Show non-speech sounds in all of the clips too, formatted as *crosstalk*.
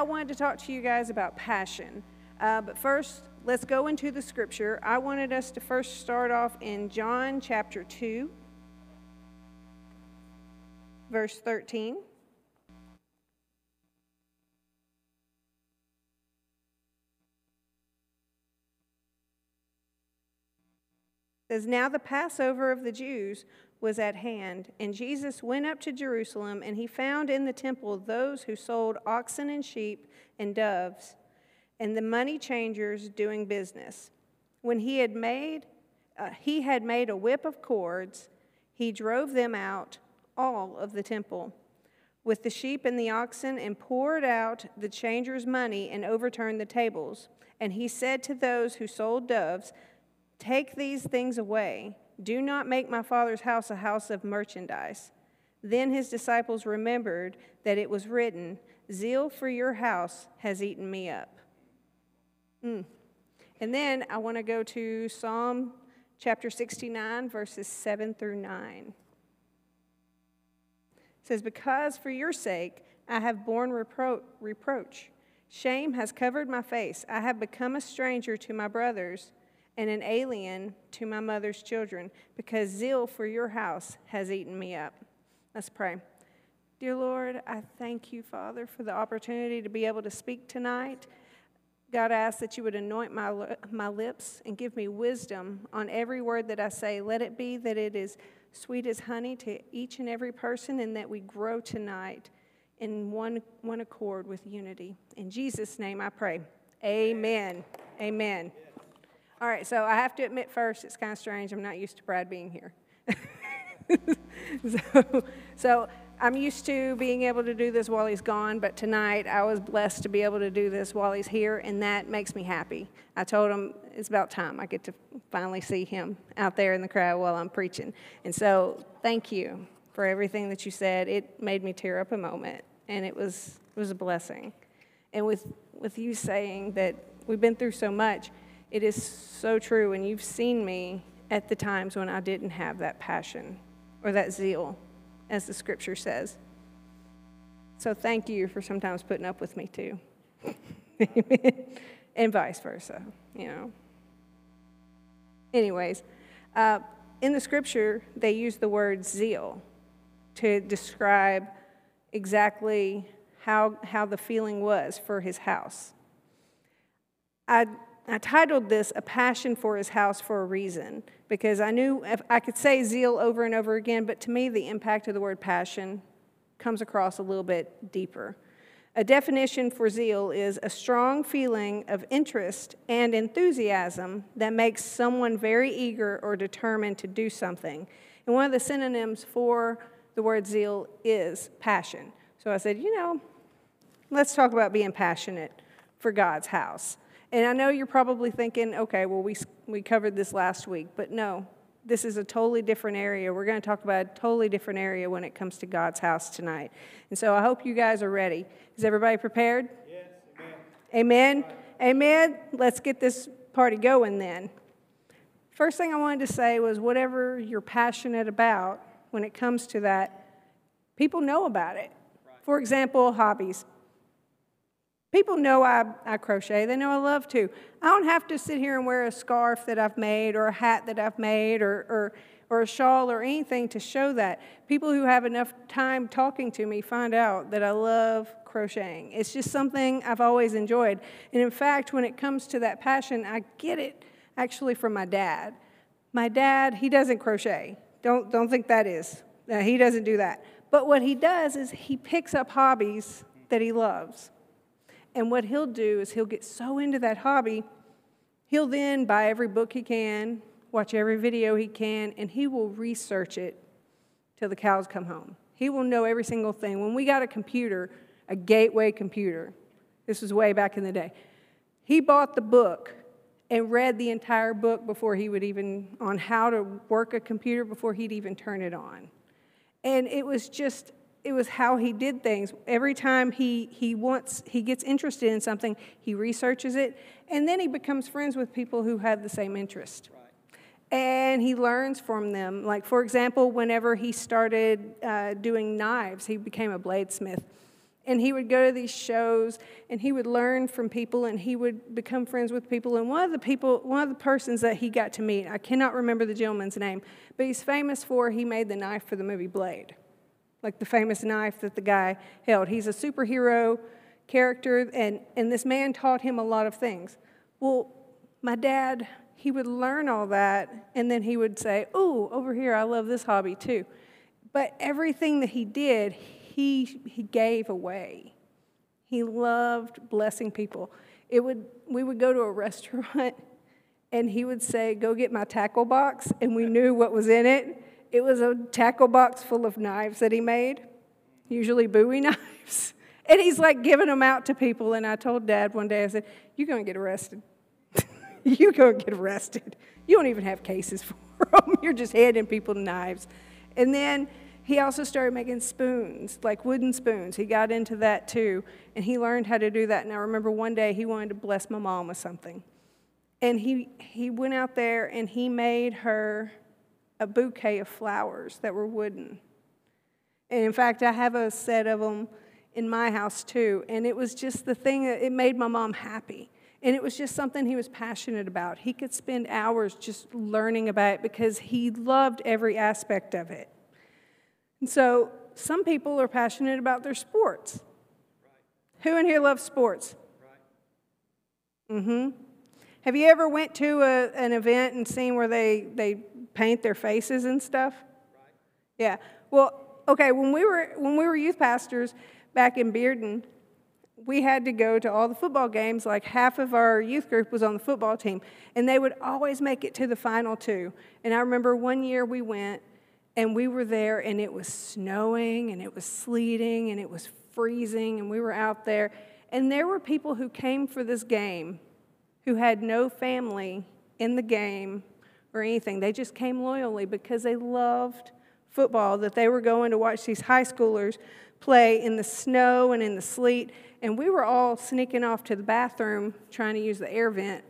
I wanted to talk to you guys about passion. Uh, but first, let's go into the scripture. I wanted us to first start off in John chapter 2, verse 13. Says, Now the Passover of the Jews was at hand, and Jesus went up to Jerusalem, and he found in the temple those who sold oxen and sheep and doves, and the money changers doing business. When he had made, uh, he had made a whip of cords, he drove them out, all of the temple, with the sheep and the oxen, and poured out the changers' money and overturned the tables. And he said to those who sold doves, Take these things away. Do not make my father's house a house of merchandise. Then his disciples remembered that it was written, Zeal for your house has eaten me up. Mm. And then I want to go to Psalm chapter 69, verses 7 through 9. It says, Because for your sake I have borne repro- reproach. Shame has covered my face. I have become a stranger to my brothers and an alien to my mother's children, because zeal for your house has eaten me up. Let's pray. Dear Lord, I thank you, Father, for the opportunity to be able to speak tonight. God, I ask that you would anoint my, my lips and give me wisdom on every word that I say. Let it be that it is sweet as honey to each and every person, and that we grow tonight in one, one accord with unity. In Jesus' name I pray. Amen. Amen. All right, so I have to admit first, it's kind of strange. I'm not used to Brad being here. *laughs* so, so I'm used to being able to do this while he's gone, but tonight I was blessed to be able to do this while he's here, and that makes me happy. I told him it's about time I get to finally see him out there in the crowd while I'm preaching. And so, thank you for everything that you said. It made me tear up a moment, and it was it was a blessing. And with with you saying that we've been through so much, it is so true, and you've seen me at the times when I didn't have that passion or that zeal, as the scripture says. So thank you for sometimes putting up with me too. *laughs* and vice versa, you know. Anyways, uh, in the scripture, they use the word zeal to describe exactly how, how the feeling was for his house. I I titled this A Passion for His House for a reason because I knew I could say zeal over and over again, but to me, the impact of the word passion comes across a little bit deeper. A definition for zeal is a strong feeling of interest and enthusiasm that makes someone very eager or determined to do something. And one of the synonyms for the word zeal is passion. So I said, you know, let's talk about being passionate for God's house. And I know you're probably thinking, okay, well, we, we covered this last week, but no, this is a totally different area. We're going to talk about a totally different area when it comes to God's house tonight. And so I hope you guys are ready. Is everybody prepared? Yes. Amen. Amen. Amen. Let's get this party going then. First thing I wanted to say was whatever you're passionate about when it comes to that, people know about it. For example, hobbies. People know I, I crochet, they know I love to. I don't have to sit here and wear a scarf that I've made or a hat that I've made or, or, or a shawl or anything to show that. People who have enough time talking to me find out that I love crocheting. It's just something I've always enjoyed. And in fact, when it comes to that passion, I get it actually from my dad. My dad, he doesn't crochet. Don't, don't think that is. Uh, he doesn't do that. But what he does is he picks up hobbies that he loves. And what he'll do is he'll get so into that hobby, he'll then buy every book he can, watch every video he can, and he will research it till the cows come home. He will know every single thing. When we got a computer, a gateway computer, this was way back in the day, he bought the book and read the entire book before he would even, on how to work a computer before he'd even turn it on. And it was just it was how he did things. Every time he, he wants, he gets interested in something, he researches it, and then he becomes friends with people who have the same interest. Right. And he learns from them. Like, for example, whenever he started uh, doing knives, he became a bladesmith. And he would go to these shows and he would learn from people and he would become friends with people. And one of the people, one of the persons that he got to meet, I cannot remember the gentleman's name, but he's famous for he made the knife for the movie Blade, like the famous knife that the guy held. He's a superhero character, and, and this man taught him a lot of things. Well, my dad, he would learn all that, and then he would say, Oh, over here, I love this hobby too. But everything that he did, he, he gave away. He loved blessing people. It would, we would go to a *laughs* restaurant, and he would say, Go get my tackle box, and we knew what was in it. It was a tackle box full of knives that he made, usually Bowie *laughs* knives. And he's like giving them out to people. And I told dad one day, I said, You're going to get arrested. *laughs* You're going to get arrested. You don't even have cases *laughs* for them. You're just handing people knives. And then he also started making spoons, like wooden spoons. He got into that too. And he learned how to do that. And I remember one day he wanted to bless my mom with something. And he, he went out there and he made her a bouquet of flowers that were wooden. And in fact, I have a set of them in my house too. And it was just the thing that it made my mom happy. And it was just something he was passionate about. He could spend hours just learning about it because he loved every aspect of it. And so some people are passionate about their sports. Right. Who in here loves sports? Right. Mm-hmm. Have you ever went to a, an event and seen where they, they paint their faces and stuff? Right. Yeah. Well, okay, when we were when we were youth pastors, back in Bearden, we had to go to all the football games. Like half of our youth group was on the football team, and they would always make it to the final two. And I remember one year we went, and we were there, and it was snowing, and it was sleeting, and it was freezing, and we were out there. And there were people who came for this game who had no family in the game or anything. They just came loyally because they loved football, that they were going to watch these high schoolers play in the snow and in the sleet. And we were all sneaking off to the bathroom trying to use the air vent.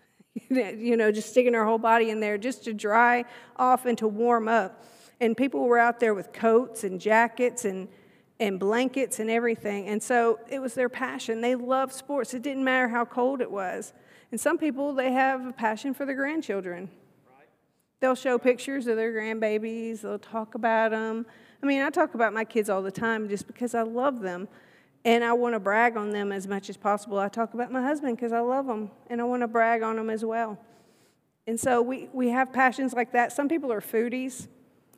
*laughs* you know, just sticking our whole body in there just to dry off and to warm up. And people were out there with coats and jackets and, and blankets and everything. And so it was their passion. They loved sports. It didn't matter how cold it was. And some people, they have a passion for their grandchildren. They'll show pictures of their grandbabies, they'll talk about them. I mean, I talk about my kids all the time just because I love them and I want to brag on them as much as possible. I talk about my husband because I love him and I want to brag on him as well. And so we, we have passions like that. Some people are foodies.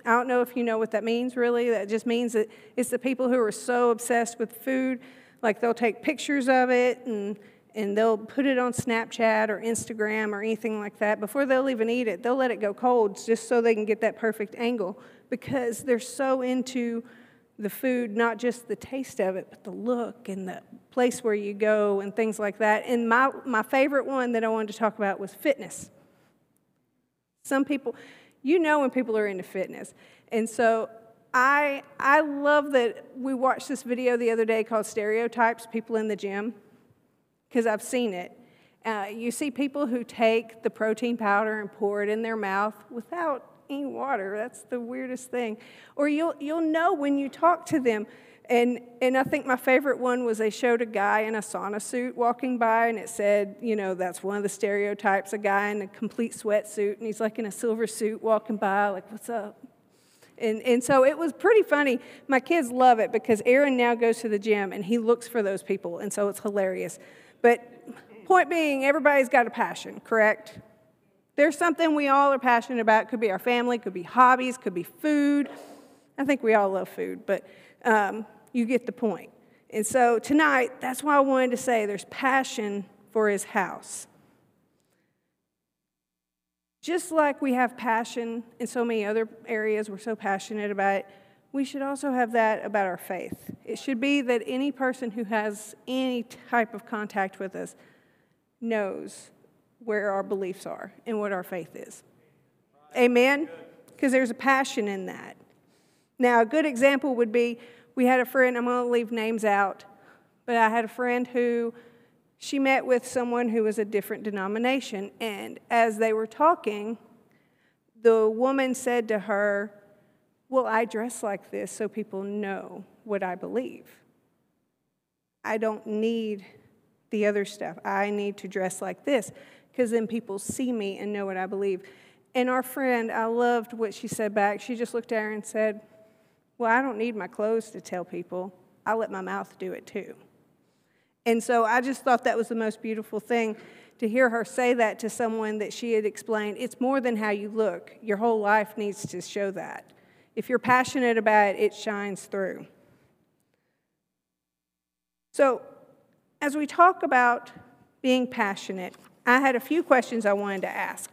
I don't know if you know what that means really. That just means that it's the people who are so obsessed with food, like they'll take pictures of it and and they'll put it on Snapchat or Instagram or anything like that. Before they'll even eat it, they'll let it go cold just so they can get that perfect angle because they're so into the food, not just the taste of it, but the look and the place where you go and things like that. And my, my favorite one that I wanted to talk about was fitness. Some people, you know when people are into fitness. And so I, I love that we watched this video the other day called Stereotypes People in the Gym because I've seen it. Uh, you see people who take the protein powder and pour it in their mouth without any water. That's the weirdest thing. Or you'll, you'll know when you talk to them. And, and I think my favorite one was they showed a guy in a sauna suit walking by, and it said, you know, that's one of the stereotypes a guy in a complete sweatsuit, and he's like in a silver suit walking by, like, what's up? And, and so it was pretty funny. My kids love it because Aaron now goes to the gym and he looks for those people, and so it's hilarious. But point being, everybody's got a passion, correct? There's something we all are passionate about. It could be our family, could be hobbies, could be food. I think we all love food, but um, you get the point. And so tonight, that's why I wanted to say there's passion for his house. Just like we have passion in so many other areas, we're so passionate about it, we should also have that about our faith. It should be that any person who has any type of contact with us knows where our beliefs are and what our faith is. Amen? Because there's a passion in that. Now, a good example would be we had a friend, I'm going to leave names out, but I had a friend who she met with someone who was a different denomination. And as they were talking, the woman said to her, well, I dress like this so people know what I believe. I don't need the other stuff. I need to dress like this because then people see me and know what I believe. And our friend, I loved what she said back. She just looked at her and said, Well, I don't need my clothes to tell people. I let my mouth do it too. And so I just thought that was the most beautiful thing to hear her say that to someone that she had explained. It's more than how you look, your whole life needs to show that. If you're passionate about it, it shines through. So, as we talk about being passionate, I had a few questions I wanted to ask.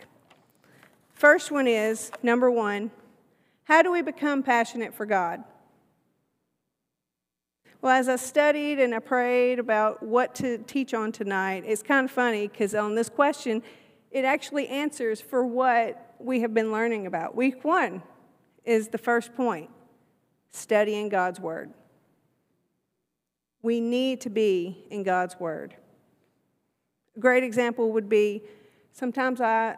First one is number one, how do we become passionate for God? Well, as I studied and I prayed about what to teach on tonight, it's kind of funny because on this question, it actually answers for what we have been learning about. Week one is the first point studying God's Word. We need to be in God's Word. A great example would be sometimes I,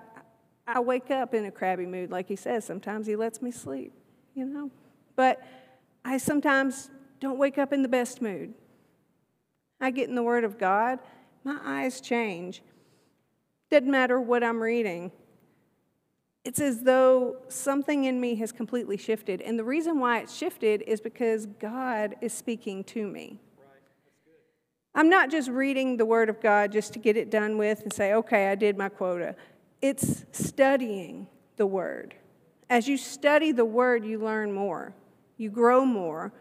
I wake up in a crabby mood, like he says. Sometimes he lets me sleep, you know. But I sometimes don't wake up in the best mood. I get in the Word of God, my eyes change. Doesn't matter what I'm reading. It's as though something in me has completely shifted. And the reason why it's shifted is because God is speaking to me. I'm not just reading the Word of God just to get it done with and say, okay, I did my quota. It's studying the Word. As you study the Word, you learn more, you grow more,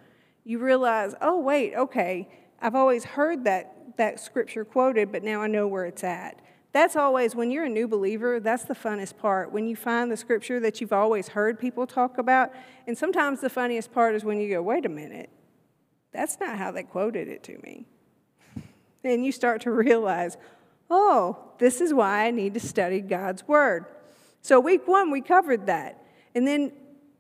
you realize, oh, wait, okay, I've always heard that, that scripture quoted, but now I know where it's at. That's always, when you're a new believer, that's the funnest part. When you find the scripture that you've always heard people talk about, and sometimes the funniest part is when you go, wait a minute, that's not how they quoted it to me. *laughs* And you start to realize, oh, this is why I need to study God's Word. So, week one, we covered that. And then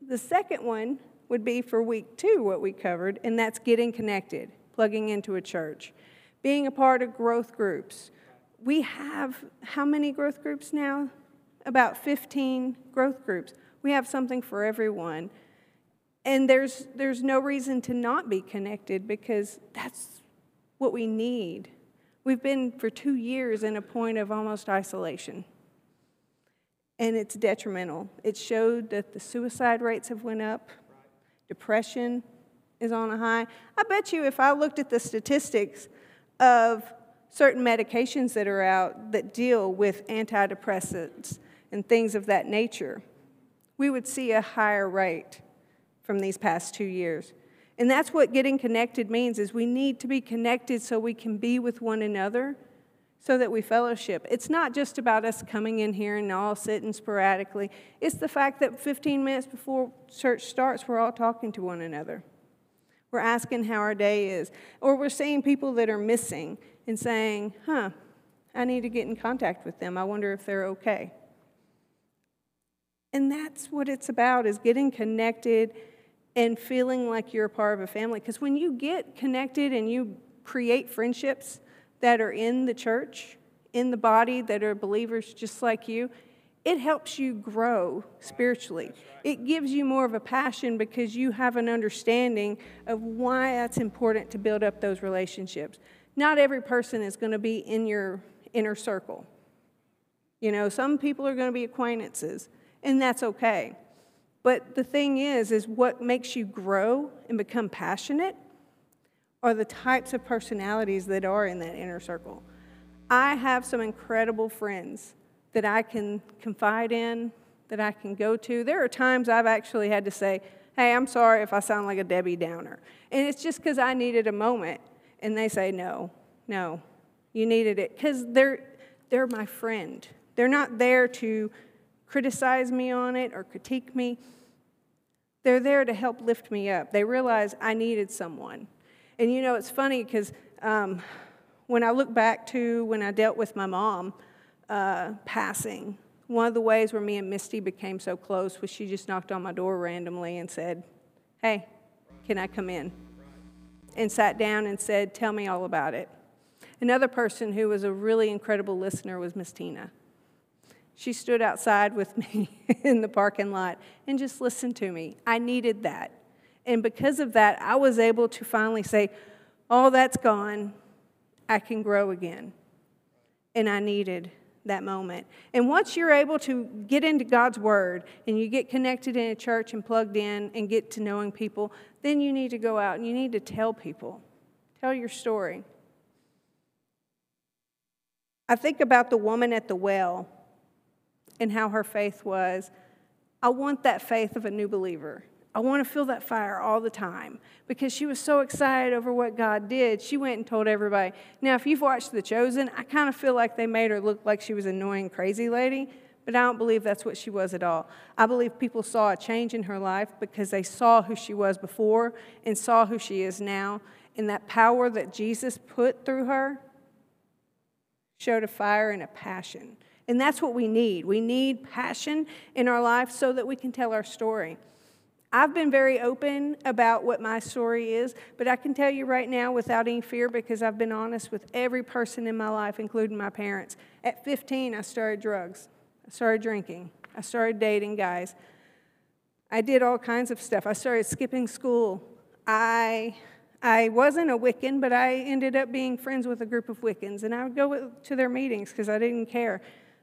the second one would be for week two, what we covered, and that's getting connected, plugging into a church, being a part of growth groups. We have how many growth groups now? About 15 growth groups. We have something for everyone. And there's, there's no reason to not be connected because that's what we need. We've been for two years in a point of almost isolation and it's detrimental. It showed that the suicide rates have went up. Depression is on a high. I bet you if I looked at the statistics of certain medications that are out that deal with antidepressants and things of that nature, we would see a higher rate from these past two years. And that's what getting connected means is we need to be connected so we can be with one another so that we fellowship. It's not just about us coming in here and all sitting sporadically. It's the fact that 15 minutes before church starts, we're all talking to one another. We're asking how our day is. Or we're seeing people that are missing and saying, huh, I need to get in contact with them. I wonder if they're okay. And that's what it's about is getting connected and feeling like you're a part of a family. Because when you get connected and you create friendships, that are in the church, in the body, that are believers just like you, it helps you grow spiritually. It gives you more of a passion because you have an understanding of why that's important to build up those relationships. Not every person is going to be in your inner circle. You know, some people are going to be acquaintances, and that's okay. But the thing is, is what makes you grow and become passionate are the types of personalities that are in that inner circle. I have some incredible friends that I can confide in, that I can go to. There are times I've actually had to say, Hey, I'm sorry if I sound like a Debbie Downer. And it's just because I needed a moment. And they say, No, no, you needed it. Because they're, they're my friend. They're not there to criticize me on it or critique me. They're there to help lift me up. They realize I needed someone. And you know, it's funny because um, when I look back to when I dealt with my mom uh, passing, one of the ways where me and Misty became so close was she just knocked on my door randomly and said, Hey, can I come in? And sat down and said, Tell me all about it. Another person who was a really incredible listener was Miss Tina. She stood outside with *laughs* me in the parking lot and just listened to me. I needed that. And because of that, I was able to finally say, all that's gone. I can grow again. And I needed that moment. And once you're able to get into God's Word and you get connected in a church and plugged in and get to knowing people, then you need to go out and you need to tell people. Tell your story. I think about the woman at the well and how her faith was. I want that faith of a new believer. I want to feel that fire all the time because she was so excited over what God did. She went and told everybody. Now, if you've watched The Chosen, I kind of feel like they made her look like she was an annoying, crazy lady, but I don't believe that's what she was at all. I believe people saw a change in her life because they saw who she was before and saw who she is now. And that power that Jesus put through her showed a fire and a passion. And that's what we need. We need passion in our life so that we can tell our story. I've been very open about what my story is, but I can tell you right now without any fear because I've been honest with every person in my life, including my parents. At 15, I started drugs, I started drinking, I started dating guys. I did all kinds of stuff. I started skipping school. I I wasn't a Wiccan, but I ended up being friends with a group of Wiccans, and I would go to their meetings because I didn't care.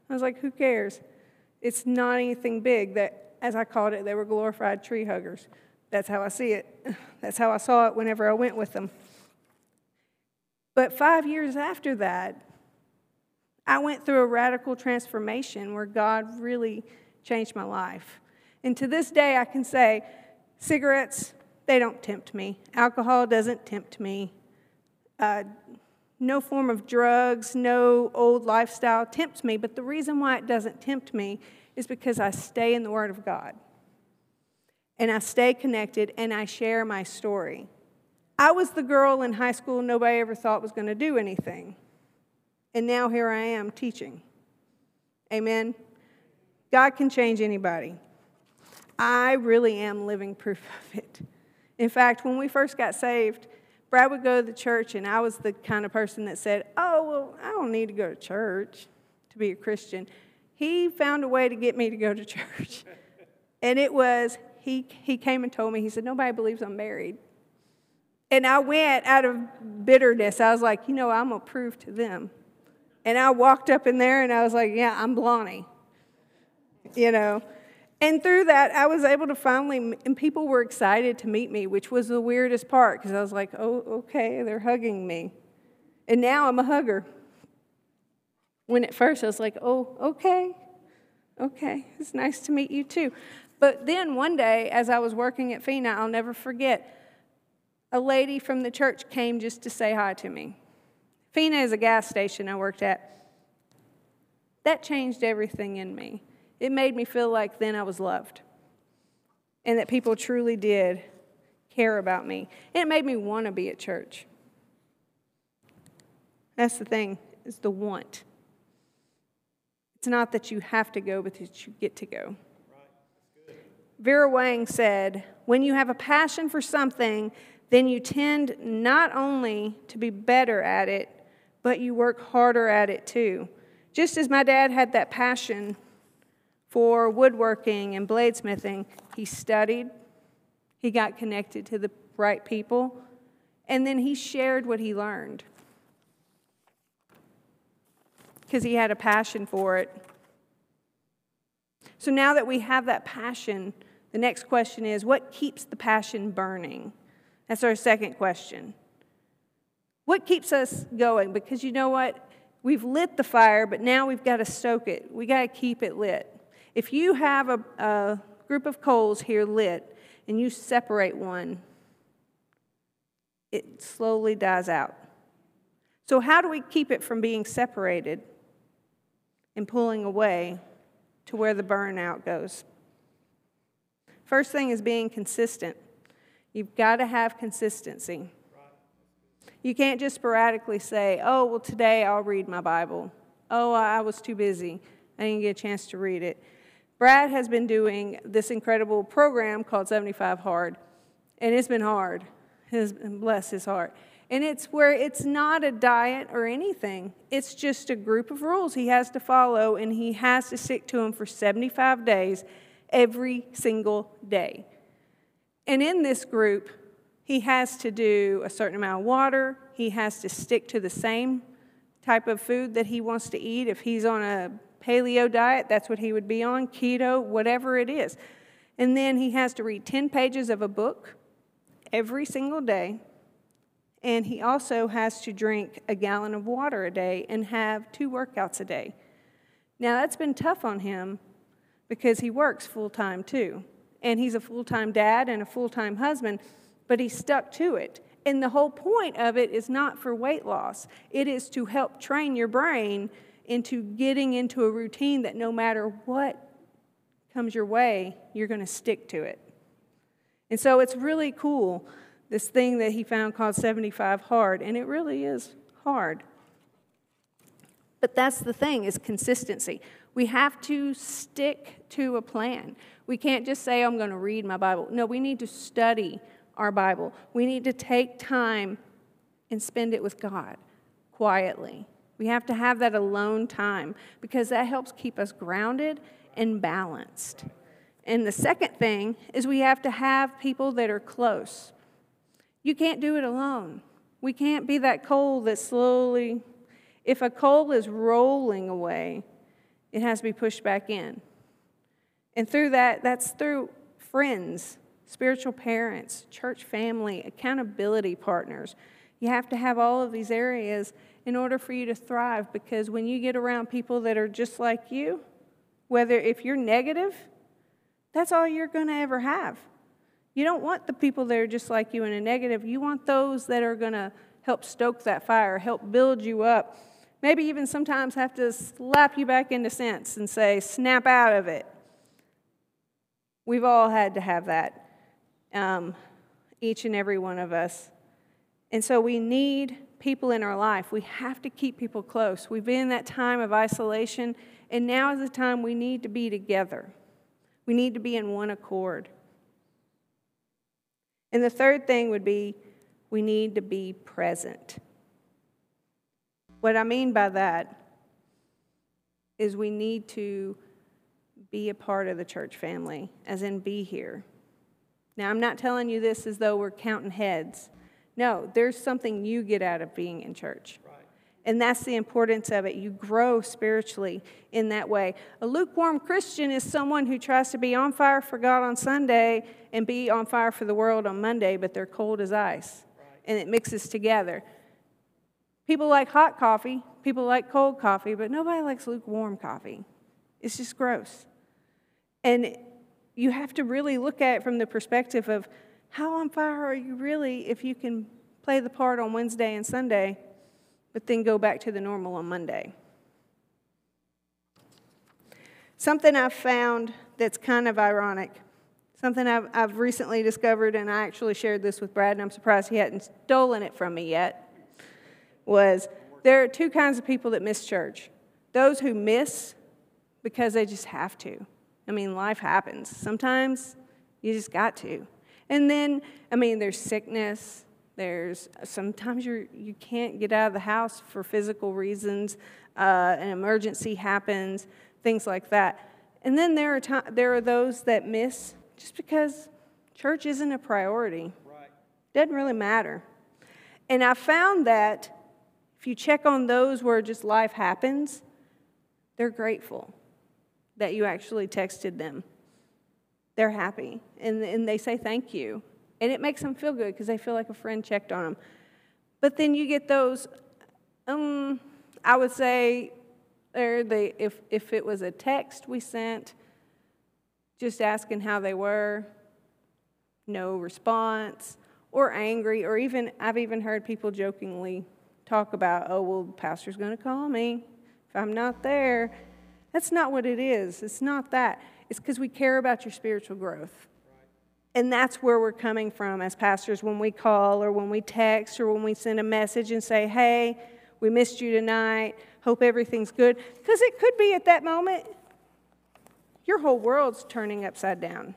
I was like, who cares? It's not anything big that, as I called it, they were glorified tree huggers. That's how I see it. *laughs* That's how I saw it whenever I went with them. But five years after that, I went through a radical transformation where God really changed my life. And to this day, I can say cigarettes, they don't tempt me. Alcohol doesn't tempt me. Uh, no form of drugs, no old lifestyle tempts me. But the reason why it doesn't tempt me is because I stay in the Word of God. And I stay connected and I share my story. I was the girl in high school nobody ever thought was going to do anything. And now here I am teaching. Amen. God can change anybody. I really am living proof *laughs* of it. In fact, when we first got saved, Brad would go to the church, and I was the kind of person that said, Oh, well, I don't need to go to church to be a Christian. He found a way to get me to go to *laughs* church. and it was, he, he came and told me, he said, Nobody believes I'm married. And I went out of bitterness. I was like, You know, I'm going to prove to them. And I walked up in there and I was like, Yeah, I'm Blonnie. You know, and through that, I was able to finally, and people were excited to meet me, which was the weirdest part because I was like, oh, okay, they're hugging me. And now I'm a hugger. When at first I was like, oh, okay, okay, it's nice to meet you too. But then one day, as I was working at FINA, I'll never forget, a lady from the church came just to say hi to me. FINA is a gas station I worked at. That changed everything in me it made me feel like then I was loved and that people truly did care about me. It made me want to be at church. That's the thing, is the want. It's not that you have to go, but that you get to go. Vera Wang said, When you have a passion for something, then you tend not only to be better at it, but you work harder at it too. Just as my dad had that passion for woodworking and bladesmithing. He studied, he got connected to the right people, and then he shared what he learned because he had a passion for it. So now that we have that passion, the next question is what keeps the passion burning? That's our second question. What keeps us going? Because you know what? We've lit the fire, but now we've got to stoke it. We got to keep it lit. If you have a, a group of coals here lit and you separate one, it slowly dies out. So, how do we keep it from being separated and pulling away to where the burnout goes? First thing is being consistent. You've got to have consistency. You can't just sporadically say, oh, well, today I'll read my Bible. Oh, I was too busy. I didn't get a chance to read it. Brad has been doing this incredible program called 75 Hard, and it's been hard. Bless his heart. And it's where it's not a diet or anything. It's just a group of rules he has to follow, and he has to stick to them for 75 days, every single day. And in this group, He has to do a certain amount of water. He has to stick to the same type of food that he wants to eat. If he's on a paleo diet, that's what he would be on, keto, whatever it is. And then he has to read 10 pages of a book every single day. And he also has to drink a gallon of water a day and have two workouts a day. Now, that's been tough on him because he works full time too. And he's a full time dad and a full time husband, but he stuck to it. And the whole point of it is not for weight loss, it is to help train your brain into getting into a routine that no matter what comes your way, you're going to stick to it. And so it's really cool, this thing that he found called 75 Hard, and it really is hard. But that's the thing is consistency. We have to stick to a plan. We can't just say, I'm going to read my Bible. No, we need to study our Bible. We need to take time and spend it with God quietly. We have to have that alone time because that helps keep us grounded and balanced. And the second thing is we have to have people that are close. You can't do it alone. We can't be that coal that slowly, if a coal is rolling away, it has to be pushed back in. And through that, that's through friends, spiritual parents, church family, accountability partners. You have to have all of these areas in order for you to thrive because when you get around people that are just like you, whether if you're negative, that's all you're going to ever have. You don't want the people that are just like you in a negative. You want those that are going to help stoke that fire, help build you up. Maybe even sometimes have to slap you back into sense and say, snap out of it. We've all had to have that, um, each and every one of us. And so we need people in our life. We have to keep people close. We've been in that time of isolation, and now is the time we need to be together. We need to be in one accord. And the third thing would be we need to be present. What I mean by that is we need to be a part of the church family, as in be here. Now, I'm not telling you this as though we're counting heads. No, there's something you get out of being in church. And that's the importance of it. You grow spiritually in that way. A lukewarm Christian is someone who tries to be on fire for God on Sunday and be on fire for the world on Monday, but they're cold as ice. And it mixes together. People like hot coffee, people like cold coffee, but nobody likes lukewarm coffee. It's just gross. And you have to really look at it from the perspective of how on fire are you really if you can play the part on Wednesday and Sunday but then go back to the normal on Monday. Something I've found that's kind of ironic, something I've, I've recently discovered, and I actually shared this with Brad, and I'm surprised he hadn't stolen it from me yet, was there are two kinds of people that miss church those who miss because they just have to. I mean, life happens. Sometimes you just got to. And then, I mean, there's sickness, there's sometimes you you can't get out of the house for physical reasons. Uh, an emergency happens, things like that. And then there are to- there are those that miss just because church isn't a priority. Right. Doesn't really matter. And I found that if you check on those where just life happens, they're grateful that you actually texted them. They're happy and, and they say thank you. And it makes them feel good because they feel like a friend checked on them. But then you get those, um, I would say, or the, if, if it was a text we sent, just asking how they were, no response, or angry, or even, I've even heard people jokingly talk about, oh, well, the pastor's going to call me if I'm not there. That's not what it is. It's not that. It's because we care about your spiritual growth. And that's where we're coming from as pastors when we call or when we text or when we send a message and say, hey, we missed you tonight. Hope everything's good. Because it could be at that moment, your whole world's turning upside down.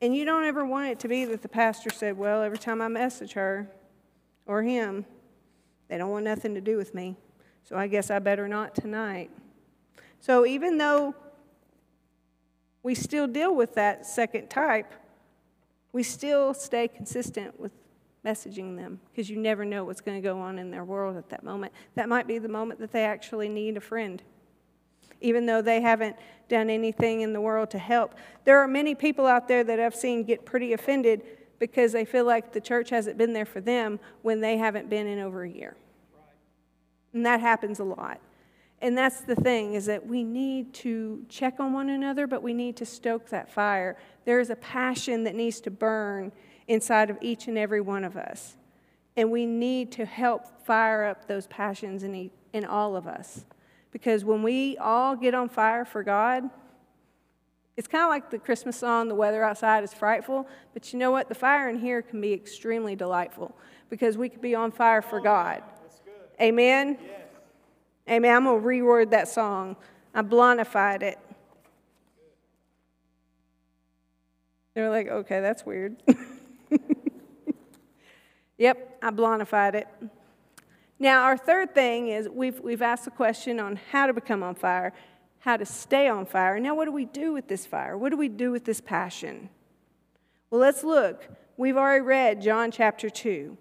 And you don't ever want it to be that the pastor said, well, every time I message her or him, they don't want nothing to do with me. So I guess I better not tonight. So even though we still deal with that second type, we still stay consistent with messaging them because you never know what's going to go on in their world at that moment. That might be the moment that they actually need a friend. Even though they haven't done anything in the world to help. There are many people out there that I've seen get pretty offended because they feel like the church hasn't been there for them when they haven't been in over a year. And that happens a lot. And that's the thing is that we need to check on one another, but we need to stoke that fire. There is a passion that needs to burn inside of each and every one of us. And we need to help fire up those passions in, in all of us. Because when we all get on fire for God, it's kind of like the Christmas song, The Weather Outside is Frightful. But you know what? The fire in here can be extremely delightful because we could be on fire for God. Amen? Yes. Amen. I'm going to reword that song. I blondified it. They're like, okay, that's weird. *laughs* yep, I blondified it. Now, our third thing is we've, we've asked the question on how to become on fire, how to stay on fire. Now, what do we do with this fire? What do we do with this passion? Well, let's look. We've already read John chapter 2,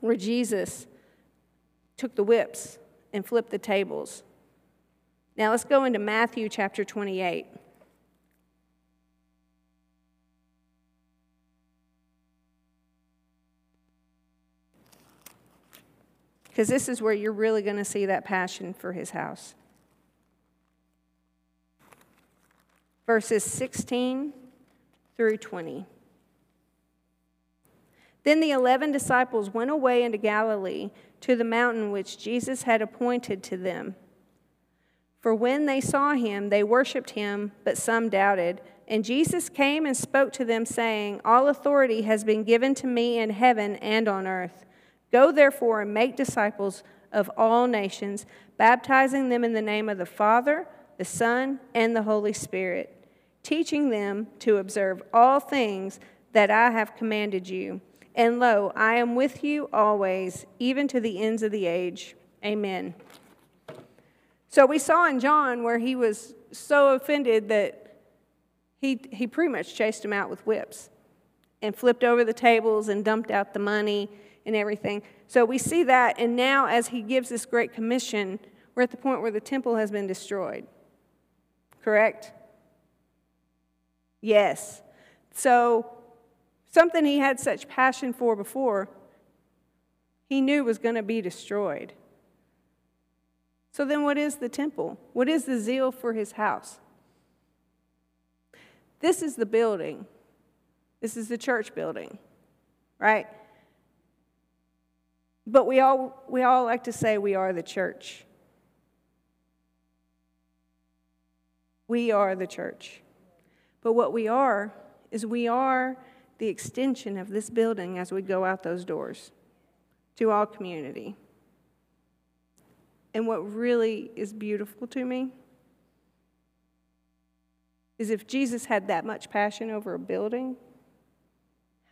where Jesus took the whips and flip the tables. Now, let's go into Matthew chapter 28. because this is where you're really going to see that passion for his house. Verses 16 through 20. Then the eleven disciples went away into Galilee to the mountain which Jesus had appointed to them. For when they saw him, they worshipped him, but some doubted. And Jesus came and spoke to them, saying, All authority has been given to me in heaven and on earth. Go therefore and make disciples of all nations, baptizing them in the name of the Father, the Son, and the Holy Spirit, teaching them to observe all things that I have commanded you. And lo, I am with you always, even to the ends of the age. Amen. So we saw in John where he was so offended that he, he pretty much chased him out with whips and flipped over the tables and dumped out the money and everything. So we see that, and now as he gives this great commission, we're at the point where the temple has been destroyed. Correct? Yes. So something he had such passion for before, he knew was going to be destroyed. So then, what is the temple? What is the zeal for his house? This is the building. This is the church building, right? But we all, we all like to say we are the church. We are the church. But what we are is we are the extension of this building as we go out those doors to all community. And what really is beautiful to me is if Jesus had that much passion over a building,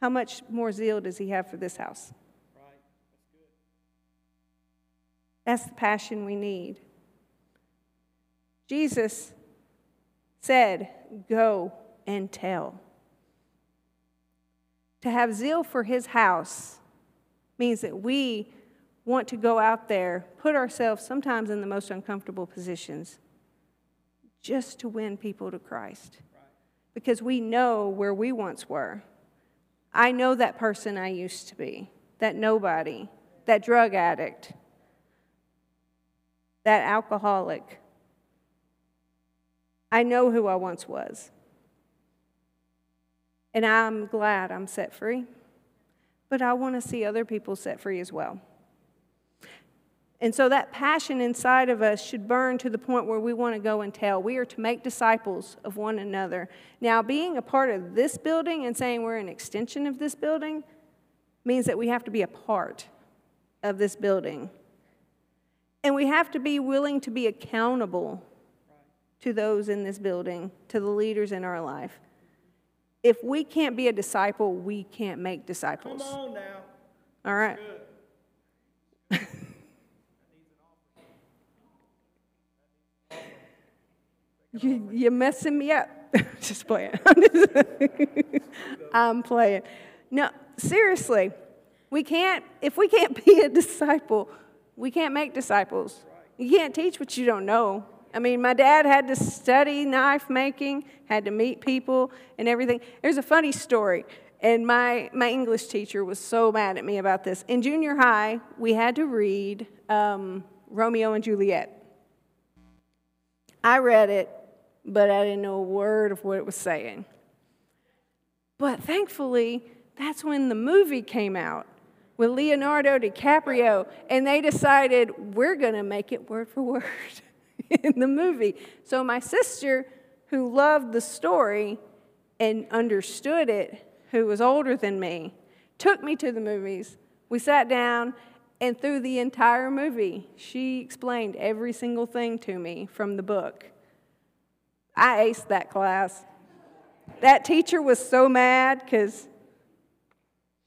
how much more zeal does he have for this house? That's the passion we need. Jesus said, Go and tell. To have zeal for his house means that we want to go out there, put ourselves sometimes in the most uncomfortable positions, just to win people to Christ. Because we know where we once were. I know that person I used to be, that nobody, that drug addict that alcoholic. I know who I once was. And I'm glad I'm set free. But I want to see other people set free as well. And so that passion inside of us should burn to the point where we want to go and tell. We are to make disciples of one another. Now, being a part of this building and saying we're an extension of this building means that we have to be a part of this building. And we have to be willing to be accountable to those in this building, to the leaders in our life. If we can't be a disciple, we can't make disciples. Come on now. All right. *laughs* you, you're messing me up. *laughs* Just playing. *laughs* I'm playing. No, seriously. We can't, if we can't be a disciple, we can't make disciples. You can't teach what you don't know. I mean, my dad had to study knife making, had to meet people and everything. There's a funny story, and my, my English teacher was so mad at me about this. In junior high, we had to read um, Romeo and Juliet. I read it, but I didn't know a word of what it was saying. But thankfully, that's when the movie came out with Leonardo DiCaprio, and they decided we're going to make it word for word *laughs* *laughs* in the movie. So my sister, who loved the story and understood it, who was older than me, took me to the movies. We sat down, and through the entire movie, she explained every single thing to me from the book. I aced that class. That teacher was so mad because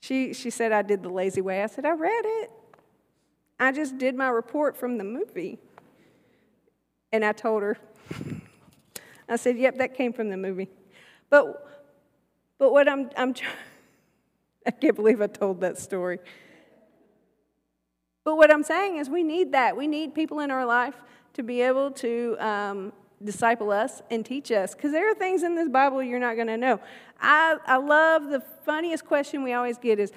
she, she said I did the lazy way. I said, I read it. I just did my report from the movie. And I told her, I said, yep, that came from the movie. But, but what I'm, I'm trying, *laughs* I can't believe I told that story. But what I'm saying is, we need that. We need people in our life to be able to um, disciple us and teach us because there are things in this Bible you're not going to know. I, I love the funniest question we always get is,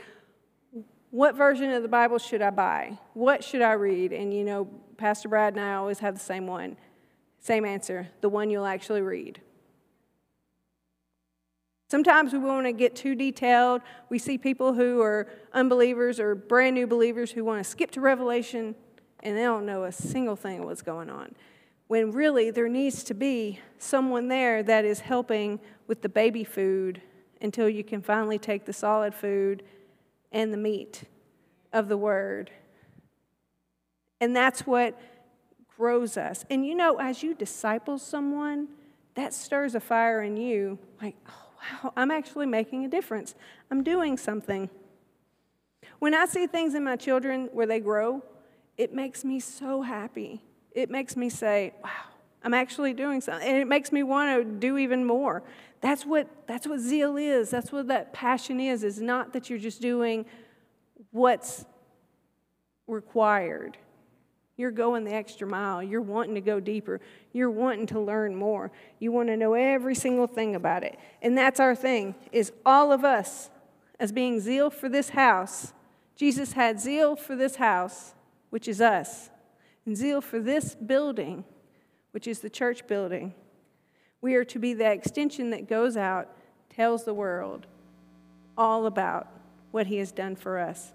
what version of the Bible should I buy? What should I read? And you know, Pastor Brad and I always have the same one. Same answer, the one you'll actually read. Sometimes we want to get too detailed. We see people who are unbelievers or brand new believers who want to skip to Revelation and they don't know a single thing of what's going on when really there needs to be someone there that is helping with the baby food until you can finally take the solid food and the meat of the word. And that's what grows us. And you know, as you disciple someone, that stirs a fire in you like, oh, wow, I'm actually making a difference. I'm doing something. When I see things in my children where they grow, it makes me so happy it makes me say, wow, I'm actually doing something. And it makes me want to do even more. That's what, that's what zeal is. That's what that passion is, is not that you're just doing what's required. You're going the extra mile. You're wanting to go deeper. You're wanting to learn more. You want to know every single thing about it. And that's our thing, is all of us as being zeal for this house. Jesus had zeal for this house, which is us and zeal for this building, which is the church building. We are to be the extension that goes out, tells the world all about what He has done for us.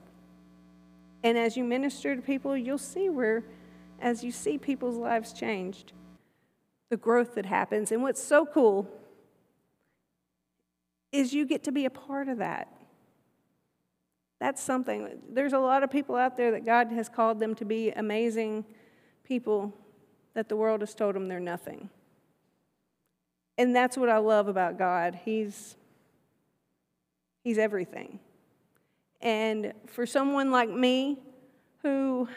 And as you minister to people, you'll see where, as you see people's lives changed, the growth that happens. And what's so cool is you get to be a part of that. That's something. There's a lot of people out there that God has called them to be amazing people that the world has told them they're nothing. And that's what I love about God. He's He's everything. And for someone like me who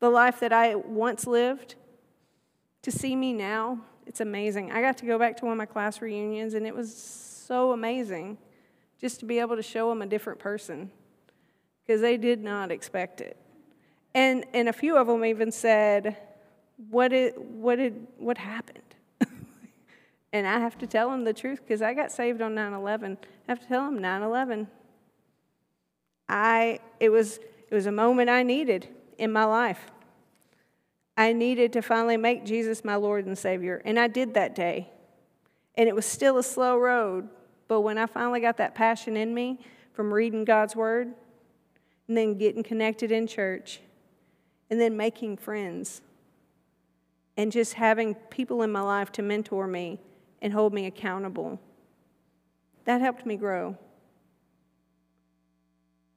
the life that I once lived to see me now, it's amazing. I got to go back to one of my class reunions and it was so amazing just to be able to show them a different person because they did not expect it. And, and a few of them even said, what, did, what, did, what happened? *laughs* and I have to tell them the truth because I got saved on 9 11. I have to tell them 9 11. I, it, was, it was a moment I needed in my life. I needed to finally make Jesus my Lord and Savior. And I did that day. And it was still a slow road. But when I finally got that passion in me from reading God's Word and then getting connected in church, and then making friends and just having people in my life to mentor me and hold me accountable. That helped me grow.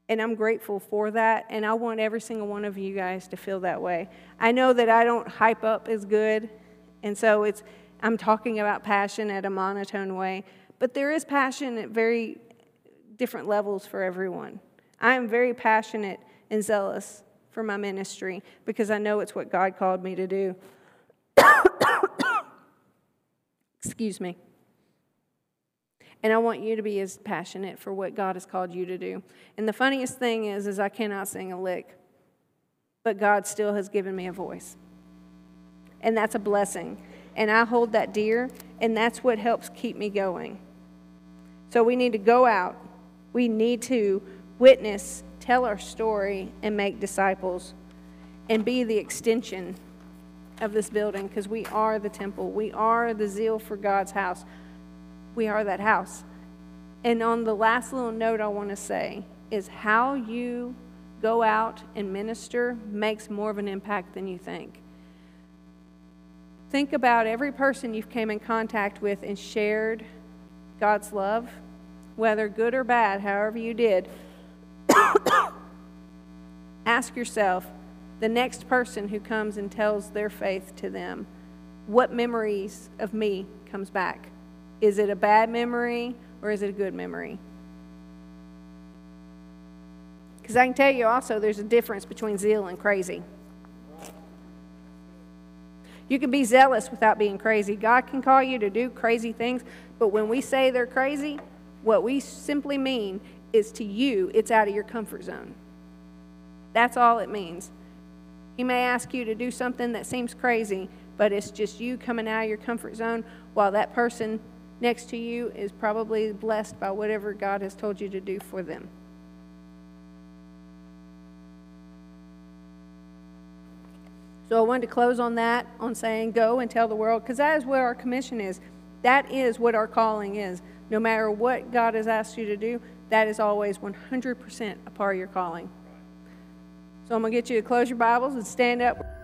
And I'm grateful for that, and I want every single one of you guys to feel that way. I know that I don't hype up as good, and so it's I'm talking about passion at a monotone way, but there is passion at very different levels for everyone. I am very passionate and zealous for my ministry because I know it's what God called me to do. Excuse me. And I want you to be as passionate for what God has called you to do. And the funniest thing is, is I cannot sing a lick, but God still has given me a voice. And that's a blessing. And I hold that dear, and that's what helps keep me going. So we need to go out. We need to witness, tell our story, and make disciples, and be the extension of this building because we are the temple. We are the zeal for God's house. We are that house. And on the last little note I want to say is how you go out and minister makes more of an impact than you think. Think about every person you've came in contact with and shared God's love, whether good or bad, however you did. *coughs* Ask yourself, the next person who comes and tells their faith to them, what memories of me comes back? Is it a bad memory or is it a good memory? Because I can tell you also there's a difference between zeal and crazy. You can be zealous without being crazy. God can call you to do crazy things, but when we say they're crazy, what we simply mean is to you, it's out of your comfort zone. That's all it means. He may ask you to do something that seems crazy, but it's just you coming out of your comfort zone while that person next to you is probably blessed by whatever God has told you to do for them. So I wanted to close on that, on saying, go and tell the world, because that is what our commission is. That is what our calling is. No matter what God has asked you to do, that is always 100% a part of your calling. So I'm going to get you to close your Bibles and stand up.